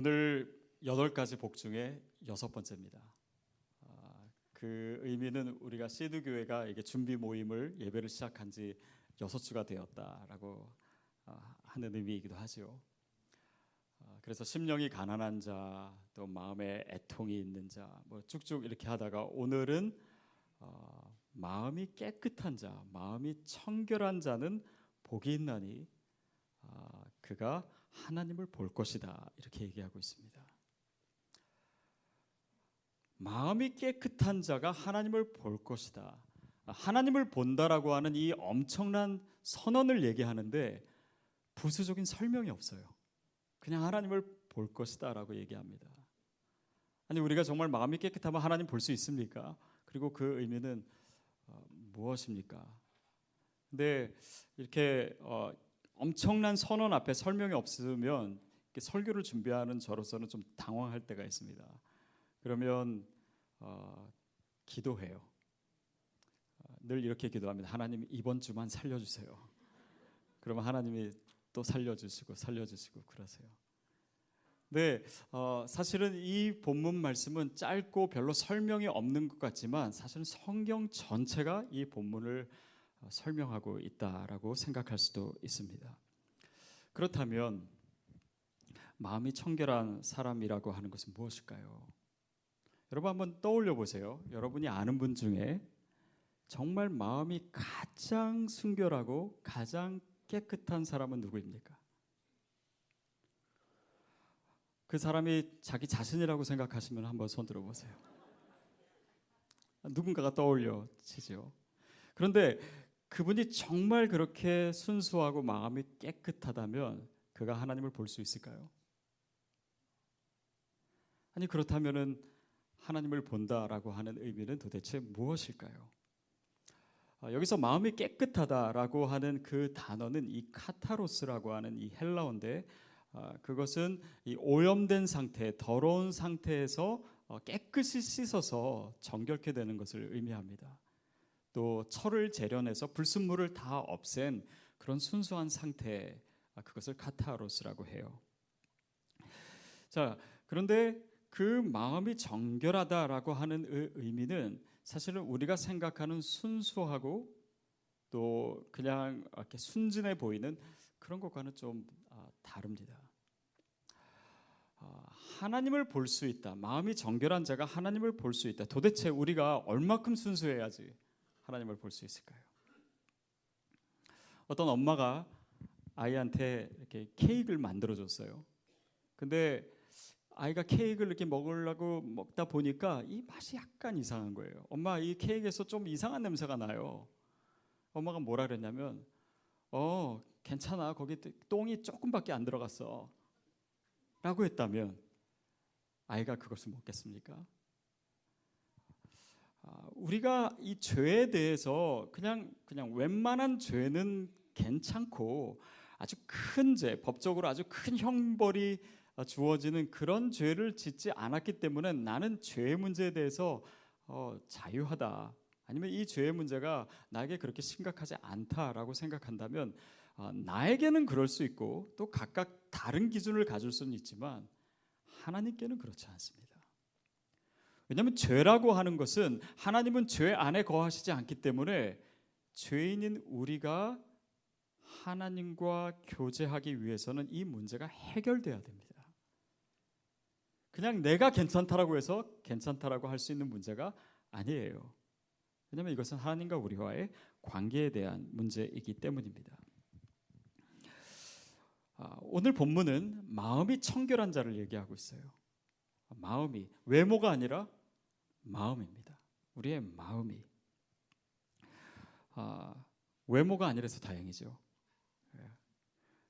오늘 여덟 가지 복 중에 여섯 번째입니다. 아, 그 의미는 우리가 시드 교회가 이게 준비 모임을 예배를 시작한 지 여섯 주가 되었다라고 아, 하는 의미이기도 하죠. 아, 그래서 심령이 가난한 자, 또 마음에 애통이 있는 자, 뭐 쭉쭉 이렇게 하다가 오늘은 어, 마음이 깨끗한 자, 마음이 청결한 자는 복이 있나니 아, 그가 하나님을 볼 것이다 이렇게 얘기하고 있습니다. 마음이 깨끗한 자가 하나님을 볼 것이다. 하나님을 본다라고 하는 이 엄청난 선언을 얘기하는데 부수적인 설명이 없어요. 그냥 하나님을 볼 것이다라고 얘기합니다. 아니 우리가 정말 마음이 깨끗하면 하나님 볼 수 있습니까? 그리고 그 의미는 어, 무엇입니까? 근데 이렇게 어, 엄청난 선언 앞에 설명이 없으면 설교를 준비하는 저로서는 좀 당황할 때가 있습니다. 그러면 어, 기도해요. 어, 늘 이렇게 기도합니다. 하나님 이번 주만 살려주세요. 그러면 하나님이 또 살려주시고 살려주시고 그러세요. 네, 어, 사실은 이 본문 말씀은 짧고 별로 설명이 없는 것 같지만 사실은 성경 전체가 이 본문을 어, 설명하고 있다라고 생각할 수도 있습니다. 그렇다면 마음이 청결한 사람이라고 하는 것은 무엇일까요? 여러분 한번 떠올려 보세요. 여러분이 아는 분 중에 정말 마음이 가장 순결하고 가장 깨끗한 사람은 누구입니까? 그 사람이 자기 자신이라고 생각하시면 한번 손 들어 보세요. 누군가가 떠올려지죠. 그런데 그분이 정말 그렇게 순수하고 마음이 깨끗하다면 그가 하나님을 볼 수 있을까요? 아니 그렇다면은 하나님을 본다라고 하는 의미는 도대체 무엇일까요? 아, 여기서 마음이 깨끗하다라고 하는 그 단어는 이 카타로스라고 하는 이 헬라어인데 아, 그것은 이 오염된 상태, 더러운 상태에서 어, 깨끗이 씻어서 정결케 되는 것을 의미합니다. 또 철을 재련해서 불순물을 다 없앤 그런 순수한 상태 아, 그것을 카타로스라고 해요. 자, 그런데 그 마음이 정결하다라고 하는 의미는 사실은 우리가 생각하는 순수하고 또 그냥 이렇게 순진해 보이는 그런 것과는 좀 아, 다릅니다. 아, 하나님을 볼 수 있다. 마음이 정결한 자가 하나님을 볼 수 있다. 도대체 우리가 얼마큼 순수해야지 하나님을 볼 수 있을까요? 어떤 엄마가 아이한테 이렇게 케이크를 만들어 줬어요. 근데 아이가 케이크를 이렇게 먹으려고 먹다 보니까 이 맛이 약간 이상한 거예요. 엄마 이 케이크에서 좀 이상한 냄새가 나요. 엄마가 뭐라 그랬냐면 어 괜찮아 거기 똥이 조금밖에 안 들어갔어 라고 했다면 아이가 그것을 먹겠습니까? 아, 우리가 이 죄에 대해서 그냥 그냥 웬만한 죄는 괜찮고 아주 큰 죄, 법적으로 아주 큰 형벌이 주어지는 그런 죄를 짓지 않았기 때문에 나는 죄의 문제에 대해서 어, 자유하다. 아니면 이 죄의 문제가 나에게 그렇게 심각하지 않다라고 생각한다면 어, 나에게는 그럴 수 있고 또 각각 다른 기준을 가질 수는 있지만 하나님께는 그렇지 않습니다. 왜냐하면 죄라고 하는 것은 하나님은 죄 안에 거하시지 않기 때문에 죄인인 우리가 하나님과 교제하기 위해서는 이 문제가 해결돼야 됩니다. 그냥 내가 괜찮다라고 해서 괜찮다라고 할 수 있는 문제가 아니에요. 왜냐하면 이것은 하나님과 우리와의 관계에 대한 문제이기 때문입니다. 아, 오늘 본문은 마음이 청결한 자를 얘기하고 있어요. 마음이 외모가 아니라 마음입니다. 우리의 마음이 아, 외모가 아니라서 다행이죠. 예.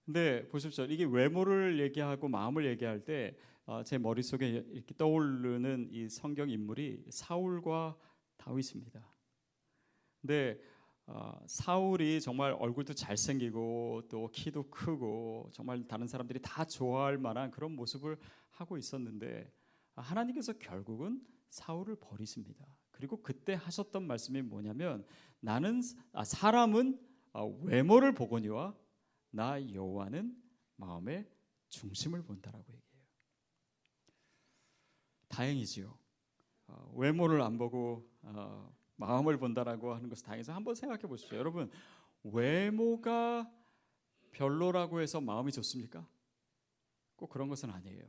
근데 보십시오. 이게 외모를 얘기하고 마음을 얘기할 때제 어, 머릿속에 이렇게 떠오르는 이 성경 인물이 사울과 다윗입니다. 근데 어, 사울이 정말 얼굴도 잘생기고 또 키도 크고 정말 다른 사람들이 다 좋아할 만한 그런 모습을 하고 있었는데 하나님께서 결국은 사울을 버리십니다. 그리고 그때 하셨던 말씀이 뭐냐면 나는 아, 사람은 아, 외모를 보거니와 나 여호와는 마음의 중심을 본다라고 얘기해요. 다행이지요. 어, 외모를 안 보고 어, 마음을 본다라고 하는 것은 다행해서 한번 생각해 보십시오. 여러분 외모가 별로라고 해서 마음이 좋습니까? 꼭 그런 것은 아니에요.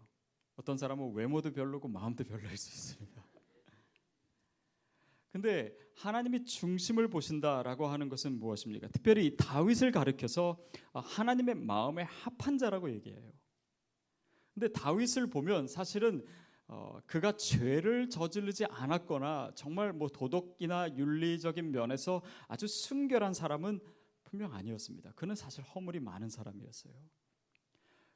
어떤 사람은 외모도 별로고 마음도 별로일 수 있습니다. 근데 하나님이 중심을 보신다라고 하는 것은 무엇입니까? 특별히 다윗을 가리켜서 하나님의 마음에 합한 자라고 얘기해요. 근데 다윗을 보면 사실은 어, 그가 죄를 저지르지 않았거나 정말 뭐 도덕이나 윤리적인 면에서 아주 순결한 사람은 분명 아니었습니다. 그는 사실 허물이 많은 사람이었어요.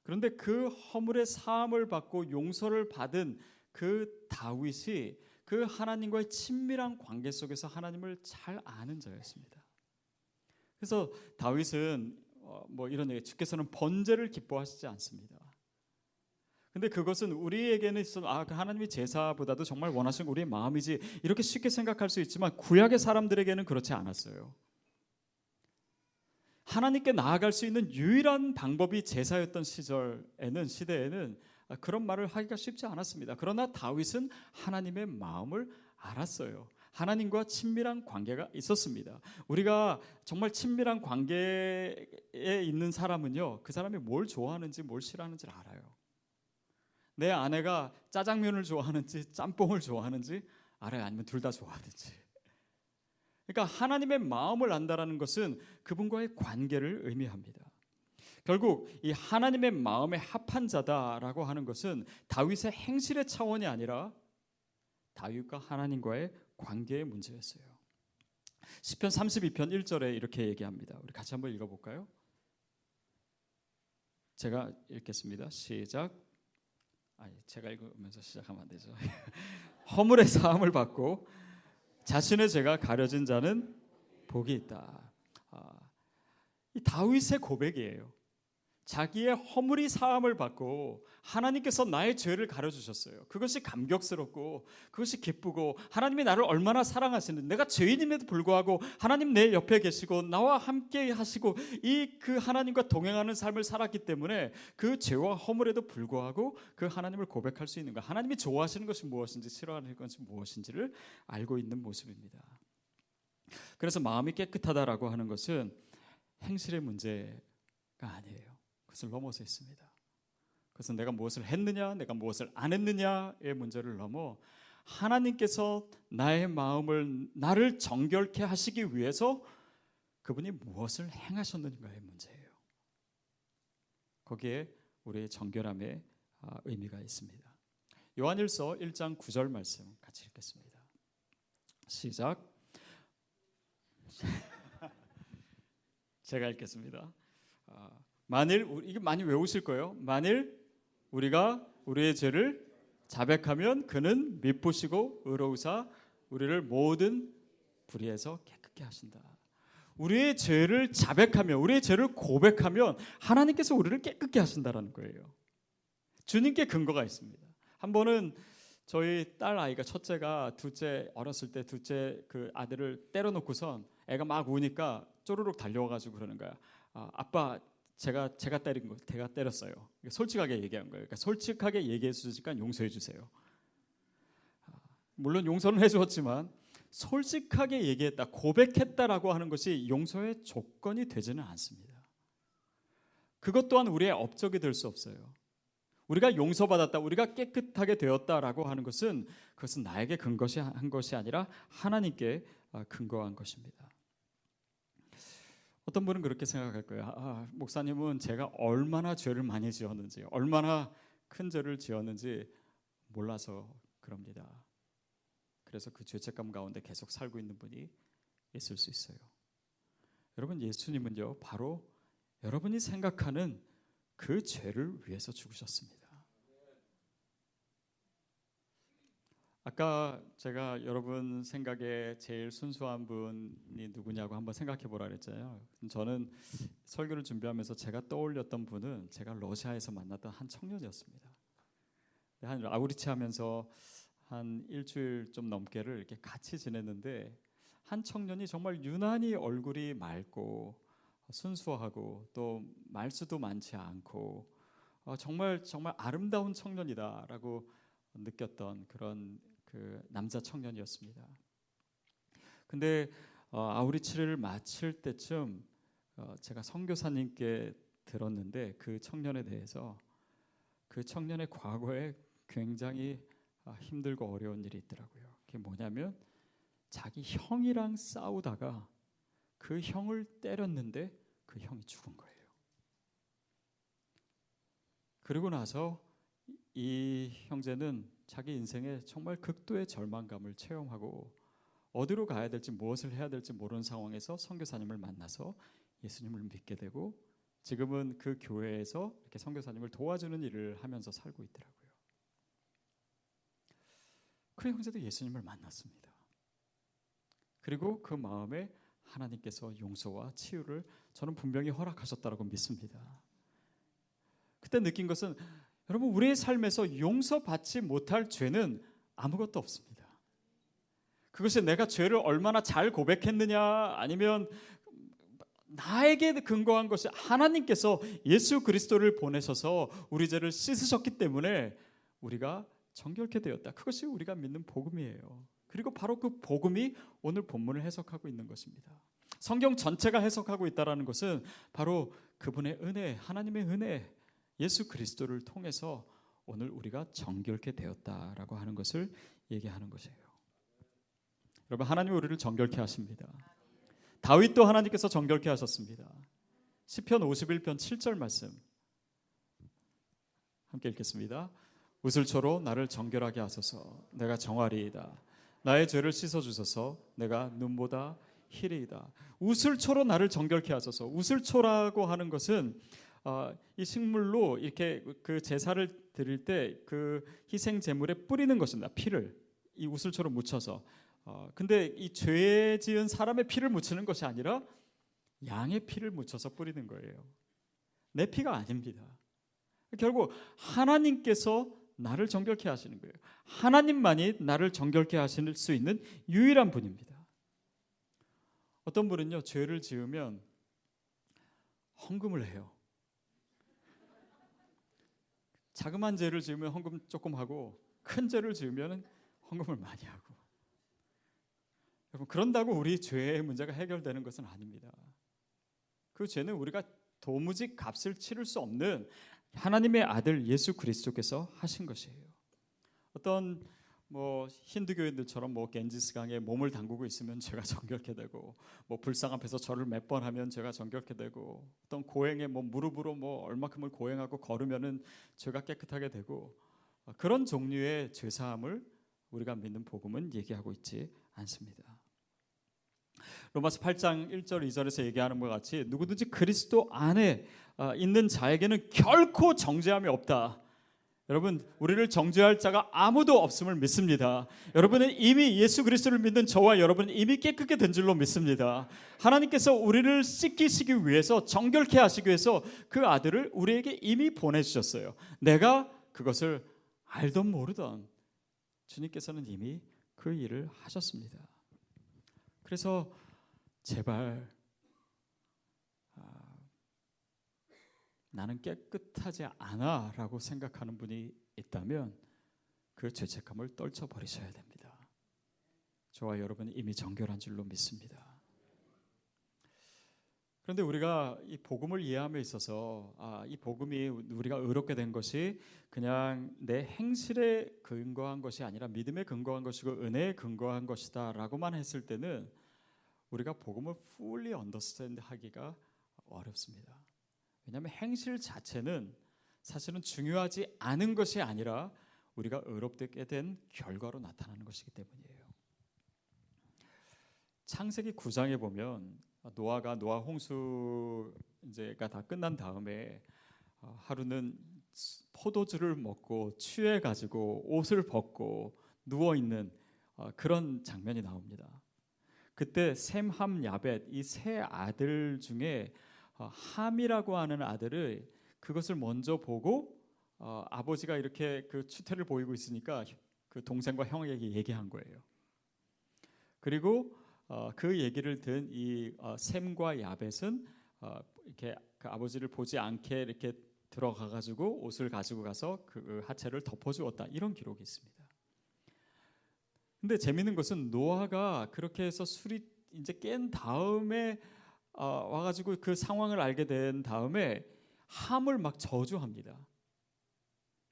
그런데 그 허물의 사함을 받고 용서를 받은 그 다윗이 그 하나님과의 친밀한 관계 속에서 하나님을 잘 아는 자였습니다. 그래서 다윗은 어, 뭐 이런 얘기 주께서는 번제를 기뻐하시지 않습니다. 근데 그것은 우리에게는 있어 아그 하나님이 제사보다도 정말 원하시는 우리의 마음이지 이렇게 쉽게 생각할 수 있지만 구약의 사람들에게는 그렇지 않았어요. 하나님께 나아갈 수 있는 유일한 방법이 제사였던 시절에는 시대에는 그런 말을 하기가 쉽지 않았습니다. 그러나 다윗은 하나님의 마음을 알았어요. 하나님과 친밀한 관계가 있었습니다. 우리가 정말 친밀한 관계에 있는 사람은요, 그 사람이 뭘 좋아하는지 뭘 싫어하는지 알아요. 내 아내가 짜장면을 좋아하는지 짬뽕을 좋아하는지 알아요. 아니면 둘 다 좋아하든지. 그러니까 하나님의 마음을 안다라는 것은 그분과의 관계를 의미합니다. 결국 이 하나님의 마음에 합한 자다라고 하는 것은 다윗의 행실의 차원이 아니라 다윗과 하나님과의 관계의 문제였어요. 시편 32편 1절에 이렇게 얘기합니다. 우리 같이 한번 읽어 볼까요? 제가 읽겠습니다. 시작. 아니, 제가 읽으면서 시작하면 안 되죠. 허물의 사함을 받고 자신의 죄가 가려진 자는 복이 있다. 아, 이 다윗의 고백이에요. 자기의 허물이 사함을 받고 하나님께서 나의 죄를 가려 주셨어요. 그것이 감격스럽고 그것이 기쁘고 하나님이 나를 얼마나 사랑하시는 내가 죄인임에도 불구하고 하나님 내 옆에 계시고 나와 함께 하시고 이 그 하나님과 동행하는 삶을 살았기 때문에 그 죄와 허물에도 불구하고 그 하나님을 고백할 수 있는 거. 하나님이 좋아하시는 것이 무엇인지 싫어하는 것이 무엇인지를 알고 있는 모습입니다. 그래서 마음이 깨끗하다라고 하는 것은 행실의 문제가 아니에요. 그것을 넘어서 있습니다. 그것은 내가 무엇을 했느냐, 내가 무엇을 안 했느냐의 문제를 넘어 하나님께서 나의 마음을 나를 정결케 하시기 위해서 그분이 무엇을 행하셨는가의 문제예요. 거기에 우리의 정결함의 아, 의미가 있습니다. 요한일서 1장 9절 말씀 같이 읽겠습니다. 시작. 제가 읽겠습니다. 아, 만일 이게 많이 외우실 거예요. 만일 우리가 우리의 죄를 자백하면 그는 미쁘시고 의로우사 우리를 모든 불의에서 깨끗게 하신다. 우리의 죄를 자백하면 우리의 죄를 고백하면 하나님께서 우리를 깨끗게 하신다라는 거예요. 주님께 근거가 있습니다. 한 번은 저희 딸 아이가 첫째가 둘째 어렸을 때 둘째 그 아들을 때려놓고선 애가 막 우니까 쪼르륵 달려와가지고 그러는 거야. 아, 아빠 제가 제가 때린 거, 제가 때렸어요. 솔직하게 얘기한 거예요. 그러니까 솔직하게 얘기해 주니까 용서해 주세요. 아, 물론 용서는 해주었지만 솔직하게 얘기했다, 고백했다라고 하는 것이 용서의 조건이 되지는 않습니다. 그것 또한 우리의 업적이 될 수 없어요. 우리가 용서받았다, 우리가 깨끗하게 되었다라고 하는 것은 그것은 나에게 근거시 한 것이 아니라 하나님께 아, 근거한 것입니다. 어떤 분은 그렇게 생각할 거예요. 아, 목사님은 제가 얼마나 죄를 많이 지었는지, 얼마나 큰 죄를 지었는지 몰라서 그럽니다. 그래서 그 죄책감 가운데 계속 살고 있는 분이 있을 수 있어요. 여러분 예수님은요 바로 여러분이 생각하는 그 죄를 위해서 죽으셨습니다. 아까 제가 여러분 생각에 제일 순수한 분이 누구냐고 한번 생각해 보라 그랬잖아요. 저는 설교를 준비하면서 제가 떠올렸던 분은 제가 러시아에서 만났던 한 청년이었습니다. 한 아우리치 하면서 한 일주일 좀 넘게를 이렇게 같이 지냈는데 한 청년이 정말 유난히 얼굴이 맑고 순수하고 또 말수도 많지 않고 어, 정말 정말 아름다운 청년이다라고 느꼈던 그런 그 남자 청년이었습니다. 근데 어, 아우리치를 마칠 때쯤 어, 제가 선교사님께 들었는데 그 청년에 대해서 그 청년의 과거에 굉장히 아, 힘들고 어려운 일이 있더라고요. 그게 뭐냐면 자기 형이랑 싸우다가 그 형을 때렸는데 그 형이 죽은 거예요. 그리고 나서 이 형제는 자기 인생에 정말 극도의 절망감을 체험하고 어디로 가야 될지 무엇을 해야 될지 모르는 상황에서 선교사님을 만나서 예수님을 믿게 되고 지금은 그 교회에서 이렇게 선교사님을 도와주는 일을 하면서 살고 있더라고요. 그 형제도 예수님을 만났습니다. 그리고 그 마음에 하나님께서 용서와 치유를 저는 분명히 허락하셨다고 믿습니다. 그때 느낀 것은 여러분 우리의 삶에서 용서받지 못할 죄는 아무것도 없습니다. 그것이 내가 죄를 얼마나 잘 고백했느냐 아니면 나에게 근거한 것이 하나님께서 예수 그리스도를 보내셔서 우리 죄를 씻으셨기 때문에 우리가 정결케 되었다. 그것이 우리가 믿는 복음이에요. 그리고 바로 그 복음이 오늘 본문을 해석하고 있는 것입니다. 성경 전체가 해석하고 있다라는 것은 바로 그분의 은혜, 하나님의 은혜, 예수 그리스도를 통해서 오늘 우리가 정결케 되었다라고 하는 것을 얘기하는 것이에요. 여러분 하나님 우리를 정결케 하십니다. 다윗도 하나님께서 정결케 하셨습니다. 시편 51편 7절 말씀 함께 읽겠습니다. 우슬초로 나를 정결하게 하소서 내가 정하리이다. 나의 죄를 씻어 주소서 내가 눈보다 희리이다. 우슬초로 나를 정결케 하소서. 우슬초라고 하는 것은 어, 이 식물로 이렇게 그 제사를 드릴 때 그 희생 제물에 뿌리는 것입니다. 피를 이 우슬초로 묻혀서. 어, 근데 이 죄 지은 사람의 피를 묻히는 것이 아니라 양의 피를 묻혀서 뿌리는 거예요. 내 피가 아닙니다. 결국 하나님께서 나를 정결케 하시는 거예요. 하나님만이 나를 정결케 하실 수 있는 유일한 분입니다. 어떤 분은요, 죄를 지으면 헌금을 해요. 자그만 죄를 지으면 헌금 조금 하고 큰 죄를 지으면 헌금을 많이 하고. 여러분 그런다고 우리 죄의 문제가 해결되는 것은 아닙니다. 그 죄는 우리가 도무지 값을 치를 수 없는 하나님의 아들 예수 그리스도께서 하신 것이에요. 어떤 뭐 힌두교인들처럼 뭐 겐지스 강에 몸을 담그고 있으면 제가 정결케 되고 뭐 불상 앞에서 절을 몇 번 하면 제가 정결케 되고 어떤 고행에 뭐 무릎으로 뭐 얼마큼을 고행하고 걸으면은 죄가 깨끗하게 되고 그런 종류의 죄 사함을 우리가 믿는 복음은 얘기하고 있지 않습니다. 로마서 8장 1절 2절에서 얘기하는 것 같이 누구든지 그리스도 안에 어, 있는 자에게는 결코 정죄함이 없다. 여러분, 우리를 정죄할 자가 아무도 없음을 믿습니다. 여러분은 이미 예수 그리스도를 믿는 저와 여러분은 이미 깨끗게 된 줄로 믿습니다. 하나님께서 우리를 씻기시기 위해서 정결케 하시기 위해서 그 아들을 우리에게 이미 보내주셨어요. 내가 그것을 알던 모르던 주님께서는 이미 그 일을 하셨습니다. 그래서 제발 나는 깨끗하지 않아 라고 생각하는 분이 있다면 그 죄책감을 떨쳐 버리셔야 됩니다. 저와 여러분 이미 정결한 줄로 믿습니다. 그런데 우리가 이 복음을 이해함에 있어서 아, 이 복음이 우리가 의롭게 된 것이 그냥 내 행실에 근거한 것이 아니라 믿음에 근거한 것이고 은혜에 근거한 것이다라고만 했을 때는 우리가 복음을 fully understand 하기가 어렵습니다. 왜냐하면 행실 자체는 사실은 중요하지 않은 것이 아니라 우리가 의롭게 된 결과로 나타나는 것이기 때문이에요. 창세기 9장에 보면 노아가 노아 홍수 이제가 다 끝난 다음에 어, 하루는 포도주를 먹고 취해 가지고 옷을 벗고 누워 있는 어, 그런 장면이 나옵니다. 그때 셈, 함, 야벳 이 세 아들 중에 어, 함이라고 하는 아들을 그것을 먼저 보고 어, 아버지가 이렇게 그 추태를 보이고 있으니까 그 동생과 형에게 얘기한 거예요. 그리고 어, 그 얘기를 든이 어, 셈과 야벳은 어, 이렇게 그 아버지를 보지 않게 이렇게 들어가 가지고 옷을 가지고 가서 그 하체를 덮어 주었다. 이런 기록이 있습니다. 근데 재밌는 것은 노아가 그렇게 해서 술이 이제 깬 다음에 어, 와가지고 그 상황을 알게 된 다음에 함을 막 저주합니다.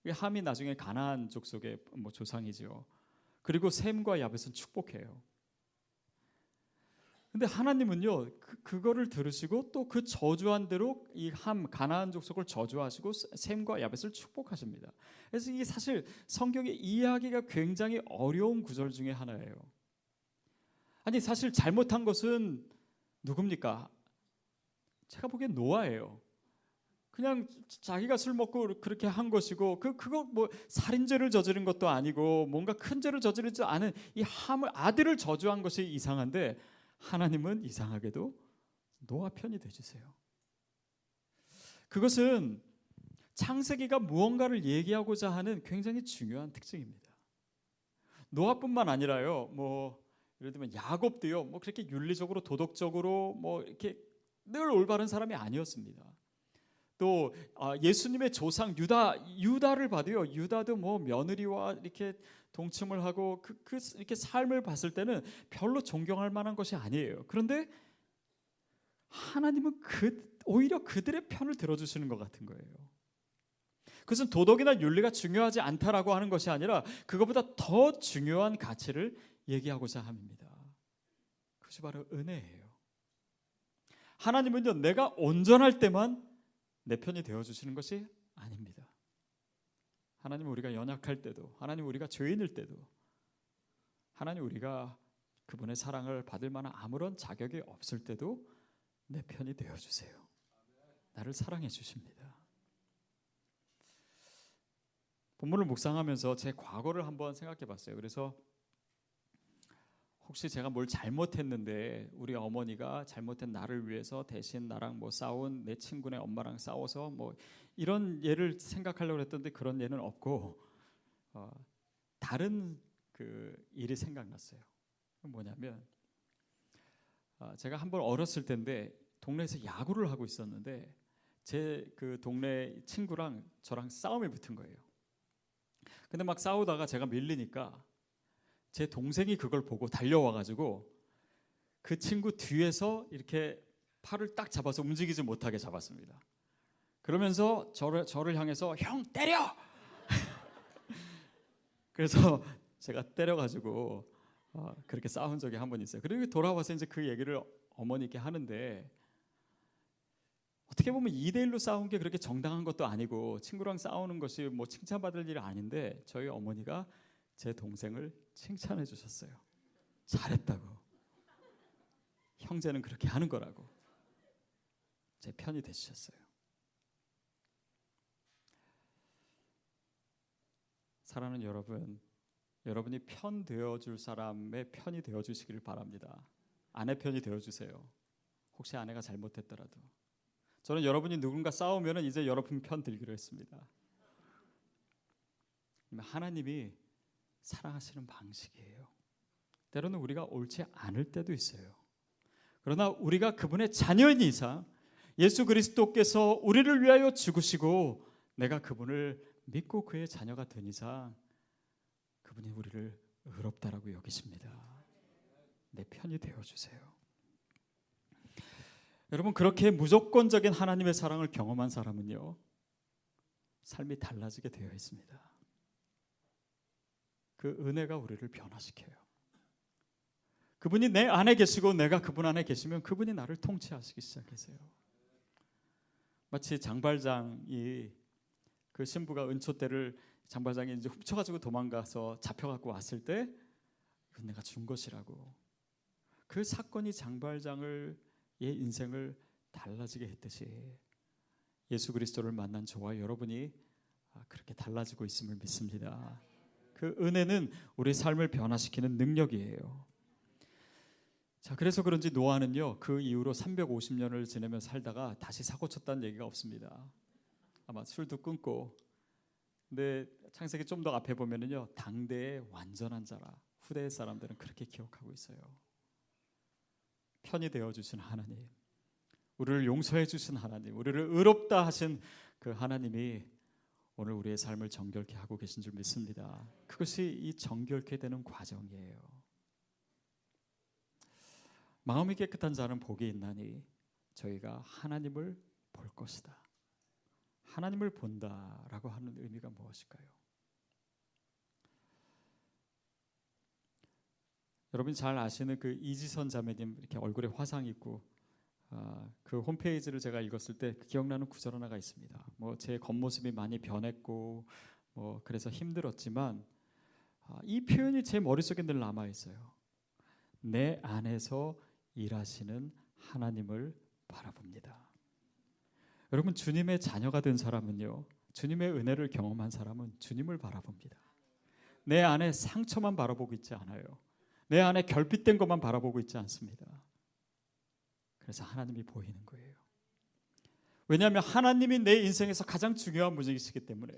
함이 나중에 가나안 족속의 뭐 조상이지요. 그리고 샘과 야벳은 축복해요. 근데 하나님은요 그, 그거를 들으시고 또 그 저주한 대로 이 함 가나안 족속을 저주하시고 샘과 야벳을 축복하십니다. 그래서 이게 사실 성경의 이해하기가 굉장히 어려운 구절 중에 하나예요. 아니 사실 잘못한 것은 누굽니까? 제가 보기엔 노아예요. 그냥 자기가 술 먹고 그렇게 한 것이고 그 그거 뭐 살인죄를 저지른 것도 아니고 뭔가 큰 죄를 저지르지 않은 이 함을 아들을 저주한 것이 이상한데 하나님은 이상하게도 노아 편이 돼 주세요. 그것은 창세기가 무언가를 얘기하고자 하는 굉장히 중요한 특징입니다. 노아뿐만 아니라요. 뭐 예를 들면 야곱도요. 뭐 그렇게 윤리적으로 도덕적으로 뭐 이렇게 늘 올바른 사람이 아니었습니다. 또 아, 예수님의 조상 유다 유다를 봐도요. 유다도 뭐 며느리와 이렇게 동침을 하고 그, 그 이렇게 삶을 봤을 때는 별로 존경할 만한 것이 아니에요. 그런데 하나님은 그 오히려 그들의 편을 들어주시는 것 같은 거예요. 그것은 도덕이나 윤리가 중요하지 않다라고 하는 것이 아니라 그것보다 더 중요한 가치를 얘기하고자 합니다. 그것이 바로 은혜예요. 하나님은요, 내가 온전할 때만 내 편이 되어 주시는 것이 아닙니다. 하나님 우리가 연약할 때도, 하나님 우리가 죄인일 때도, 하나님 우리가 그분의 사랑을 받을 만한 아무런 자격이 없을 때도 내 편이 되어 주세요. 나를 사랑해 주십니다. 본문을 묵상하면서 제 과거를 한번 생각해 봤어요. 그래서 혹시 제가 뭘 잘못했는데 우리 어머니가 잘못된 나를 위해서 대신 나랑 뭐 싸운 내 친구네 엄마랑 싸워서 뭐 이런 예를 생각하려고 했던데 그런 예는 없고 어, 다른 그 일이 생각났어요. 뭐냐면 어, 제가 한 번 어렸을 때인데 동네에서 야구를 하고 있었는데 제 그 동네 친구랑 저랑 싸움이 붙은 거예요. 근데 막 싸우다가 제가 밀리니까 제 동생이 그걸 보고 달려와 가지고 그 친구 뒤에서 이렇게 팔을 딱 잡아서 움직이지 못하게 잡았습니다. 그러면서 저를 저를 향해서 형 때려. 그래서 제가 때려 가지고 어, 그렇게 싸운 적이 한 번 있어요. 그리고 돌아와서 이제 그 얘기를 어머니께 하는데 어떻게 보면 2대 1로 싸운 게 그렇게 정당한 것도 아니고 친구랑 싸우는 것이 뭐 칭찬받을 일이 아닌데 저희 어머니가 제 동생을 칭찬해 주셨어요. 잘했다고. 형제는 그렇게 하는 거라고. 제 편이 되주셨어요. 사랑하는 여러분, 여러분이 편 되어 줄 사람의 편이 되어 주시기를 바랍니다. 아내 편이 되어 주세요. 혹시 아내가 잘못했더라도. 저는 여러분이 누군가 싸우면 이제 여러분 편 들기로 했습니다. 하나님이 사랑하시는 방식이에요. 때로는 우리가 옳지 않을 때도 있어요. 그러나 우리가 그분의 자녀인 이상 예수 그리스도께서 우리를 위하여 죽으시고 내가 그분을 믿고 그의 자녀가 된 이상 그분이 우리를 의롭다라고 여기십니다. 내 편이 되어 주세요. 여러분 그렇게 무조건적인 하나님의 사랑을 경험한 사람은요 삶이 달라지게 되어 있습니다. 그 은혜가 우리를 변화시켜요. 그분이 내 안에 계시고 내가 그분 안에 계시면 그분이 나를 통치하시기 시작하세요. 마치 장발장이 그 신부가 은초 때를 장발장이 이제 훔쳐가지고 도망가서 잡혀갖고 왔을 때 내가 준 것이라고 그 사건이 장발장을 의 인생을 달라지게 했듯이 예수 그리스도를 만난 저와 여러분이 그렇게 달라지고 있음을 믿습니다. 그 은혜는 우리 삶을 변화시키는 능력이에요. 자, 그래서 그런지 노아는요, 그 이후로 350년을 지내며 살다가 다시 사고 쳤다는 얘기가 없습니다. 아마 술도 끊고. 근데 창세기 좀 더 앞에 보면은요, 당대의 완전한 자라. 후대 사람들은 그렇게 기억하고 있어요. 편이 되어 주신 하나님. 우리를 용서해 주신 하나님, 우리를 의롭다 하신 그 하나님이 오늘 우리의 삶을 정결케 하고 계신 줄 믿습니다. 그것이 이 정결케 되는 과정이에요. 마음이 깨끗한 자는 복이 있나니 저희가 하나님을 볼 것이다. 하나님을 본다라고 하는 의미가 무엇일까요? 여러분 잘 아시는 그 이지선 자매님 이렇게 얼굴에 화상 있고 아, 그 홈페이지를 제가 읽었을 때그 기억나는 구절 하나가 있습니다. 뭐 제 겉모습이 많이 변했고 뭐 그래서 힘들었지만 아, 이 표현이 제 머릿속에 늘 남아 있어요. 내 안에서 일하시는 하나님을 바라봅니다. 여러분 주님의 자녀가 된 사람은요. 주님의 은혜를 경험한 사람은 주님을 바라봅니다. 내 안에 상처만 바라보고 있지 않아요. 내 안에 결핍된 것만 바라보고 있지 않습니다. 그래서 하나님이 보이는 거예요. 왜냐하면 하나님이 내 인생에서 가장 중요한 분이시기 때문에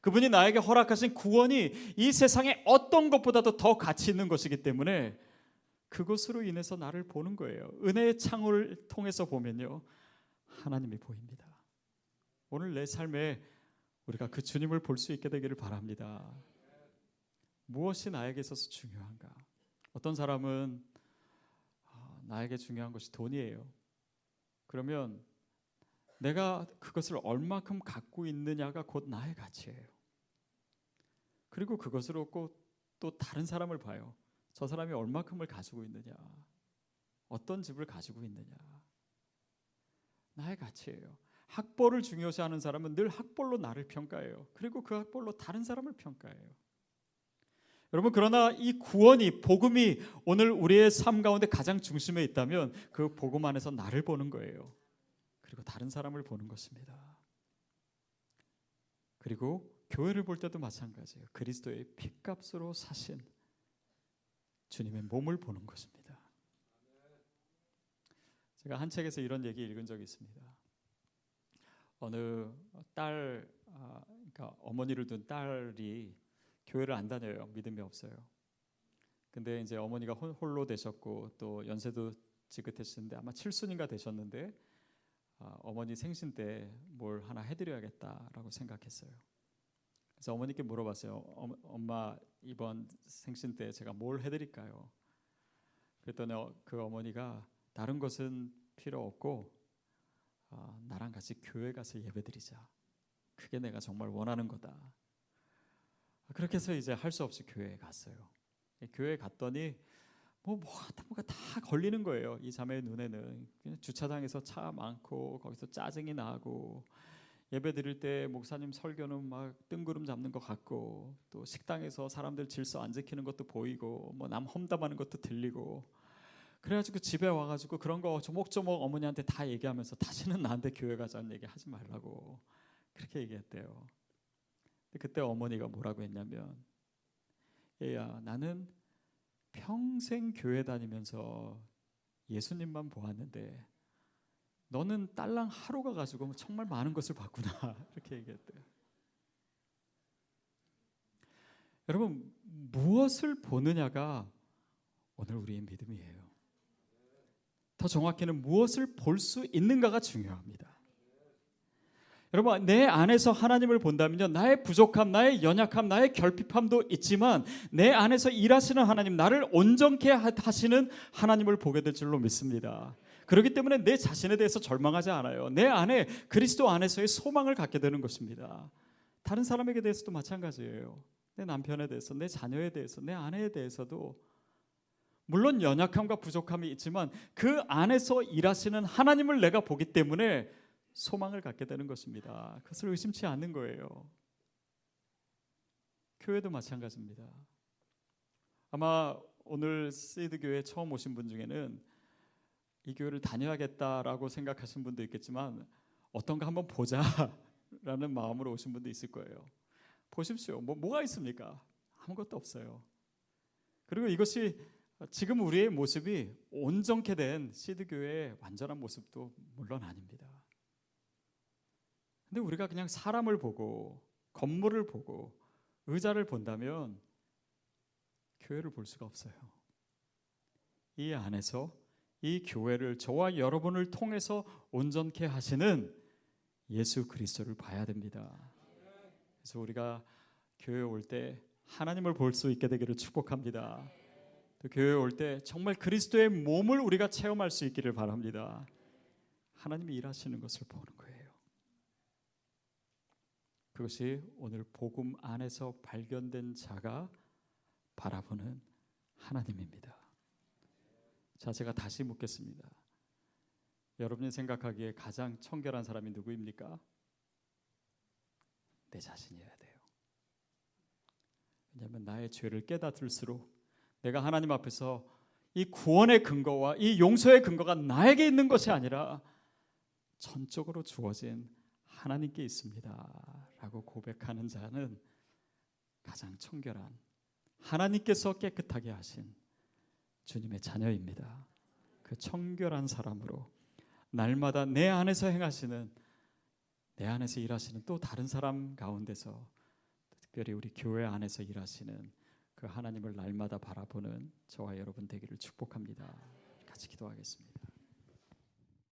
그분이 나에게 허락하신 구원이 이 세상에 어떤 것보다도 더 가치 있는 것이기 때문에 그것으로 인해서 나를 보는 거예요. 은혜의 창을 통해서 보면요. 하나님이 보입니다. 오늘 내 삶에 우리가 그 주님을 볼 수 있게 되기를 바랍니다. 무엇이 나에게 있어서 중요한가? 어떤 사람은 아, 나에게 중요한 것이 돈이에요. 그러면 내가 그것을 얼마큼 갖고 있느냐가 곧 나의 가치예요. 그리고 그것으로 꼭또 다른 사람을 봐요. 저 사람이 얼마큼을 가지고 있느냐, 어떤 집을 가지고 있느냐, 나의 가치예요. 학벌을 중요시하는 사람은 늘 학벌로 나를 평가해요. 그리고 그 학벌로 다른 사람을 평가해요. 여러분 그러나 이 구원이 복음이 오늘 우리의 삶 가운데 가장 중심에 있다면 그 복음 안에서 나를 보는 거예요. 그리고 다른 사람을 보는 것입니다. 그리고 교회를 볼 때도 마찬가지예요. 그리스도의 피값으로 사신 주님의 몸을 보는 것입니다. 제가 한 책에서 이런 얘기 읽은 적이 있습니다. 어느 딸, 아, 그러니까 어머니를 둔 딸이 교회를 안 다녀요. 믿음이 없어요. 근데 이제 어머니가 홀로 되셨고 또 연세도 지긋했는데 아마 칠순인가 되셨는데 아, 어머니 생신 때 뭘 하나 해드려야겠다라고 생각했어요. 그래서 어머니께 물어봤어요. 어, 엄마 이번 생신 때 제가 뭘 해드릴까요? 그랬더니 어, 그 어머니가 다른 것은 필요 없고 어, 나랑 같이 교회 가서 예배드리자. 그게 내가 정말 원하는 거다. 그렇게 해서 이제 할 수 없이 교회에 갔어요. 교회에 갔더니 뭐 뭐가 뭐가 다 걸리는 거예요. 이 자매의 눈에는 주차장에서 차 많고 거기서 짜증이 나고 예배 드릴 때 목사님 설교는 막 뜬구름 잡는 것 같고 또 식당에서 사람들 질서 안 지키는 것도 보이고 뭐 남 험담하는 것도 들리고 그래가지고 집에 와가지고 그런 거 조목조목 어머니한테 다 얘기하면서 다시는 나한테 교회 가자는 얘기 하지 말라고 그렇게 얘기했대요. 그때 어머니가 뭐라고 했냐면 얘야 나는 평생 교회 다니면서 예수님만 보았는데 너는 딸랑 하루가 가지고 정말 많은 것을 봤구나 이렇게 얘기했대요. 여러분 무엇을 보느냐가 오늘 우리의 믿음이에요. 더 정확히는 무엇을 볼 수 있는가가 중요합니다. 여러분 내 안에서 하나님을 본다면요 나의 부족함, 나의 연약함, 나의 결핍함도 있지만 내 안에서 일하시는 하나님, 나를 온전케 하시는 하나님을 보게 될 줄로 믿습니다. 그렇기 때문에 내 자신에 대해서 절망하지 않아요. 내 안에 그리스도 안에서의 소망을 갖게 되는 것입니다. 다른 사람에게 대해서도 마찬가지예요. 내 남편에 대해서, 내 자녀에 대해서, 내 아내에 대해서도 물론 연약함과 부족함이 있지만 그 안에서 일하시는 하나님을 내가 보기 때문에 소망을 갖게 되는 것입니다. 그것을 의심치 않는 거예요. 교회도 마찬가지입니다. 아마 오늘 세이드 교회 처음 오신 분 중에는 이 교회를 다녀야겠다라고 생각하신 분도 있겠지만 어떤가 한번 보자라는 마음으로 오신 분도 있을 거예요. 보십시오. 뭐 뭐가 있습니까? 아무것도 없어요. 그리고 이것이 지금 우리의 모습이 온전케 된 시드 교회의 완전한 모습도 물론 아닙니다. 근데 우리가 그냥 사람을 보고 건물을 보고 의자를 본다면 교회를 볼 수가 없어요. 이 안에서 이 교회를 저와 여러분을 통해서 온전케 하시는 예수 그리스도를 봐야 됩니다. 그래서 우리가 교회 올 때 하나님을 볼 수 있게 되기를 축복합니다. 또 교회 올 때 정말 그리스도의 몸을 우리가 체험할 수 있기를 바랍니다. 하나님이 일하시는 것을 보는. 그것이 오늘 복음 안에서 발견된 자가 바라보는 하나님입니다. 자, 제가 다시 묻겠습니다. 여러분이 생각하기에 가장 청결한 사람이 누구입니까? 내 자신이어야 돼요. 왜냐하면 나의 죄를 깨닫을수록 내가 하나님 앞에서 이 구원의 근거와 이 용서의 근거가 나에게 있는 것이 아니라 전적으로 주어진 하나님께 있습니다. 라고 고백하는 자는 가장 청결한 하나님께서 깨끗하게 하신 주님의 자녀입니다. 그 청결한 사람으로 날마다 내 안에서 행하시는 내 안에서 일하시는 또 다른 사람 가운데서 특별히 우리 교회 안에서 일하시는 그 하나님을 날마다 바라보는 저와 여러분 되기를 축복합니다. 같이 기도하겠습니다.